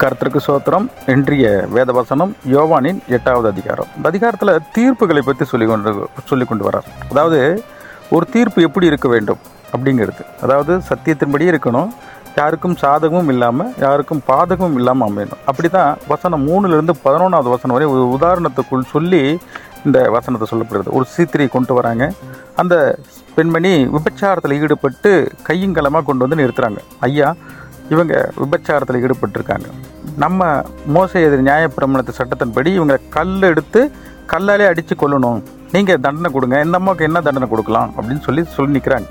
கருத்திற்கு சோத்திரம் இன்றைய வேதவசனம் யோவானின் எட்டாவது அதிகாரம். இந்த அதிகாரத்தில் தீர்ப்புகளை பற்றி சொல்லி கொண்டு சொல்லி கொண்டு வரார் அதாவது ஒரு தீர்ப்பு எப்படி இருக்க வேண்டும் அப்படிங்கிறது. அதாவது சத்தியத்தின்படி இருக்கணும் யாருக்கும் சாதகமும் இல்லாமல் யாருக்கும் பாதகமும் இல்லாமல் அமையணும். அப்படி தான் வசனம் மூணுலேருந்து பதினொன்றாவது வசனம் வரை ஒரு உதாரணத்துக்குள் சொல்லி இந்த வசனத்தை சொல்லப்படுகிறது. ஒரு சீத்திரியை கொண்டு வராங்க. அந்த பெண்மணி விபச்சாரத்தில் ஈடுபட்டு கையங்கலமாக கொண்டு வந்து நிறுத்துறாங்க. ஐயா இவங்க விபச்சாரத்தில் ஈடுபட்டிருக்காங்க. நம்ம மோச எதிர் நியாயப்பிரமணத்து சட்டத்தின்படி இவங்க கல் எடுத்து கல்லாலே அடித்து கொல்லணும். நீங்கள் தண்டனை கொடுங்க இந்த அம்மாவுக்கு என்ன தண்டனை கொடுக்கலாம் அப்படின்னு சொல்லி சொல்லி நிற்கிறாங்க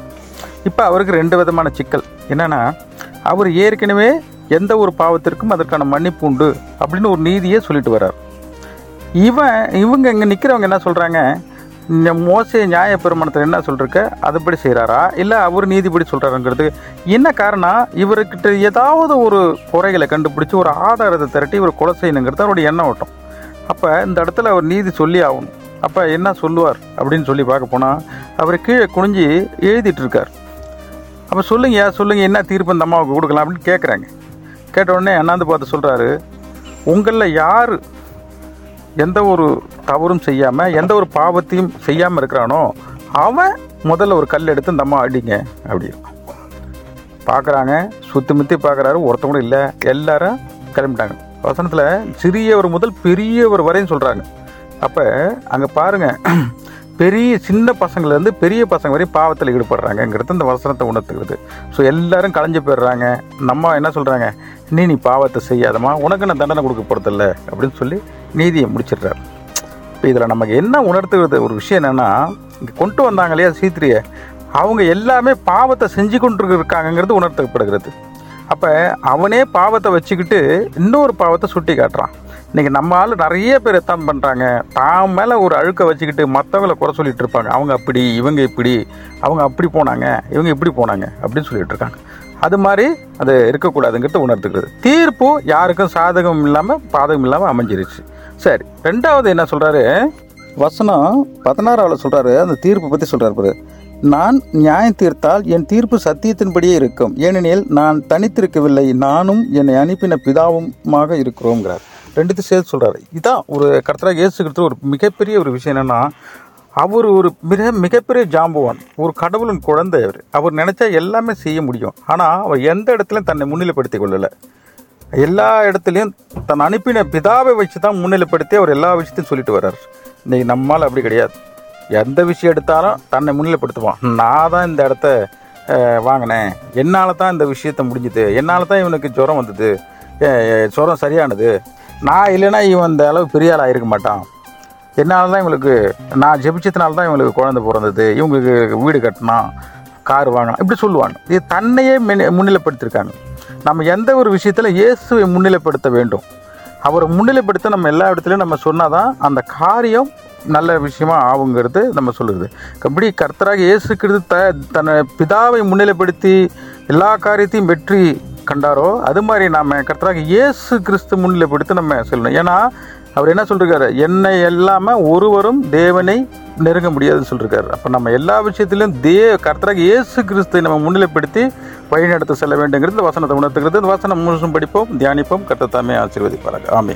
இப்போ அவருக்கு ரெண்டு விதமான சிக்கல். என்னென்னா அவர் ஏற்கனவே எந்த ஒரு பாவத்திற்கும் அதற்கான மன்னிப்பு உண்டு அப்படின்னு ஒரு நீதியே சொல்லிட்டு வர்றார். இவன் இவங்க இங்கே நிற்கிறவங்க என்ன சொல்கிறாங்க மோசே நியாய பெருமானத்தில் என்ன சொல்லிருக்க அதுபடி செய்கிறாரா இல்லை அவர் நீதிபடி சொல்கிறாருங்கிறது என்ன காரணம் இவர்கிட்ட ஏதாவது ஒரு குறைகளை கண்டுபிடிச்சி ஒரு ஆதாரத்தை திரட்டி இவர் கொலை செய்யணுங்கிறது அவருடைய எண்ணம் ஓட்டம். அப்போ இந்த இடத்துல அவர் நீதி சொல்லி ஆகணும். அப்போ என்ன சொல்லுவார் அப்படின்னு சொல்லி பார்க்க போனால் அவர் கீழே குனிஞ்சு எழுதிட்டுருக்கார் அப்போ சொல்லுங்க சொல்லுங்கள் என்ன தீர்ப்பு இந்த அம்மாவுக்கு கொடுக்கலாம் அப்படின்னு கேட்குறாங்க கேட்ட உடனே அண்ணாந்து பார்த்து சொல்கிறாரு உங்களில் யார் எந்த ஒரு தவறும் செய்யாமல் எந்த ஒரு பாவத்தையும் செய்யாமல் இருக்கிறானோ அவன் முதல்ல ஒரு கல் எடுத்து இந்த அம்மா அடிங்க அப்படி பார்க்குறாங்க சுற்றி முற்றி பார்க்குறாரு ஒருத்தவங்க கூட இல்லை எல்லாரும் கிளம்பிட்டாங்க. வசனத்தில் சிறியவர் முதல் பெரியவர் வரையும் சொல்கிறாங்க அப்போ அங்கே பாருங்கள் பெரிய சின்ன பசங்கள்லேருந்து பெரிய பசங்க வரையும் பாவத்தில் ஈடுபடுறாங்கங்கிறது இந்த வசனத்தை உணர்த்துகிறது. ஸோ எல்லாரும் களைஞ்சு போயிடுறாங்க. நம்ம என்ன சொல்கிறாங்க நீ நீ பாவத்தை செய்யாதம்மா. உனக்கு நான் தண்டனை கொடுக்க போகிறதில்ல அப்படின்னு சொல்லி நீதியை முடிச்சிடுறாரு. இப்போ இதில் நமக்கு என்ன உணர்த்துகிறது? ஒரு விஷயம் என்னென்னா இங்கே கொண்டு வந்தாங்க இல்லையா சீத்திரியை? அவங்க எல்லாமே பாவத்தை செஞ்சு கொண்டு இருக்காங்கங்கிறது உணர்த்தப்படுகிறது. அப்போ அவனே பாவத்தை வச்சுக்கிட்டு இன்னொரு பாவத்தை சுட்டி காட்டுறான். இன்றைக்கி நம்ம ஆள் நிறைய பேர் எத்தான் பண்ணுறாங்க தான் மேலே ஒரு அழுக்கை வச்சுக்கிட்டு மற்றவங்கள குறை சொல்லிட்டு இருப்பாங்க. அவங்க அப்படி இவங்க இப்படி அவங்க அப்படி போனாங்க இவங்க இப்படி போனாங்க அப்படின்னு சொல்லிட்டு இருக்காங்க. அது மாதிரி அது இருக்கக்கூடாதுங்கிறது உணர்த்துக்கிறது தீர்ப்பு யாருக்கும் சாதகம் இல்லாமல் பாதகம் இல்லாமல் அமைஞ்சிருச்சு. சரி ரெண்டாவது என்ன சொல்கிறாரு வசனம் பதினாறாவில் சொல்கிறாரு அந்த தீர்ப்பு பற்றி சொல்கிறார் பாரு. நான் நியாயம் தீர்த்தால் என் தீர்ப்பு சத்தியத்தின்படியே இருக்கும். ஏனெனில் நான் தனித்திருக்கவில்லை நானும் என்னை அனுப்பின பிதாவுமாக இருக்கிறோங்கிறார் ரெண்டுத்தையும் சேர்த்து சொல்கிறாரு இதான் ஒரு கர்த்தராக இயேசு ஒரு மிகப்பெரிய ஒரு விஷயம் என்னென்னா அவர் ஒரு மிக மிகப்பெரிய ஜாம்பவான் ஒரு கடவுளின் குழந்தை அவர். அவர் நினச்சா எல்லாமே செய்ய முடியும். ஆனால் அவர் எந்த இடத்துலையும் தன்னை முன்னிலைப்படுத்திக் கொள்ளலை. எல்லா இடத்துலையும் தன் அனுப்பின பிதாவை வச்சு தான் முன்னிலைப்படுத்தி அவர் எல்லா விஷயத்தையும் சொல்லிட்டு வர்றார். இன்னைக்கு நம்மால் அப்படி கிடையாது. எந்த விஷயம் எடுத்தாலும் தன்னை முன்னிலைப்படுத்துவான். நான் தான் இந்த இடத்த வாங்கினேன். என்னால் தான் இந்த விஷயத்த முடிஞ்சுது. என்னால் தான் இவனுக்கு ஜுரம் வந்தது. ஜுரம் சரியானது. நான் இல்லைன்னா இவன் இந்த அளவு பெரிய ஆள் ஆயிருக்க மாட்டான். என்னால் தான் இவங்களுக்கு நான் ஜெபிச்சதுனால தான் இவங்களுக்கு குழந்தை பிறந்தது. இவங்களுக்கு வீடு கட்டினான் கார் வாங்கினான். இப்படி சொல்லுவாங்க. இது தன்னையே முன்ன- முன்னிலைப்படுத்தியிருக்காங்க நம்ம எந்த ஒரு விஷயத்தில் இயேசுவை முன்னிலைப்படுத்த வேண்டும்? அவரை முன்னிலைப்படுத்த நம்ம எல்லா இடத்துலையும் நம்ம சொன்னால் தான் அந்த காரியம் நல்ல விஷயமா ஆகுங்கிறது நம்ம சொல்லுது. அப்படி கர்த்தராக இயேசு கிறிஸ்து த தன்னை பிதாவை முன்னிலைப்படுத்தி எல்லா காரியத்தையும் வெற்றி கண்டாரோ அது மாதிரி நாம் கர்த்தராக இயேசு கிறிஸ்து முன்னிலைப்படுத்தி நம்ம சொல்லணும். ஏன்னா அவர் என்ன சொல்லிருக்காரு? என்னை இல்லாமல் ஒருவரும் தேவனை நெருங்க முடியாதுன்னு சொல்லியிருக்காரு அப்போ நம்ம எல்லா விஷயத்திலும் தே கர்த்தராக இயேசு கிறிஸ்துவை நம்ம முன்னிலைப்படுத்தி வழிநடத்த செல்ல வேண்டுங்கிறது வசனத்தை உணர்த்துகிறது. இந்த வசனம் முழுசும் படிப்போம் தியானிப்போம். கர்த்தத்தாமே ஆசீர்வதிப்பார்கள் ஆமே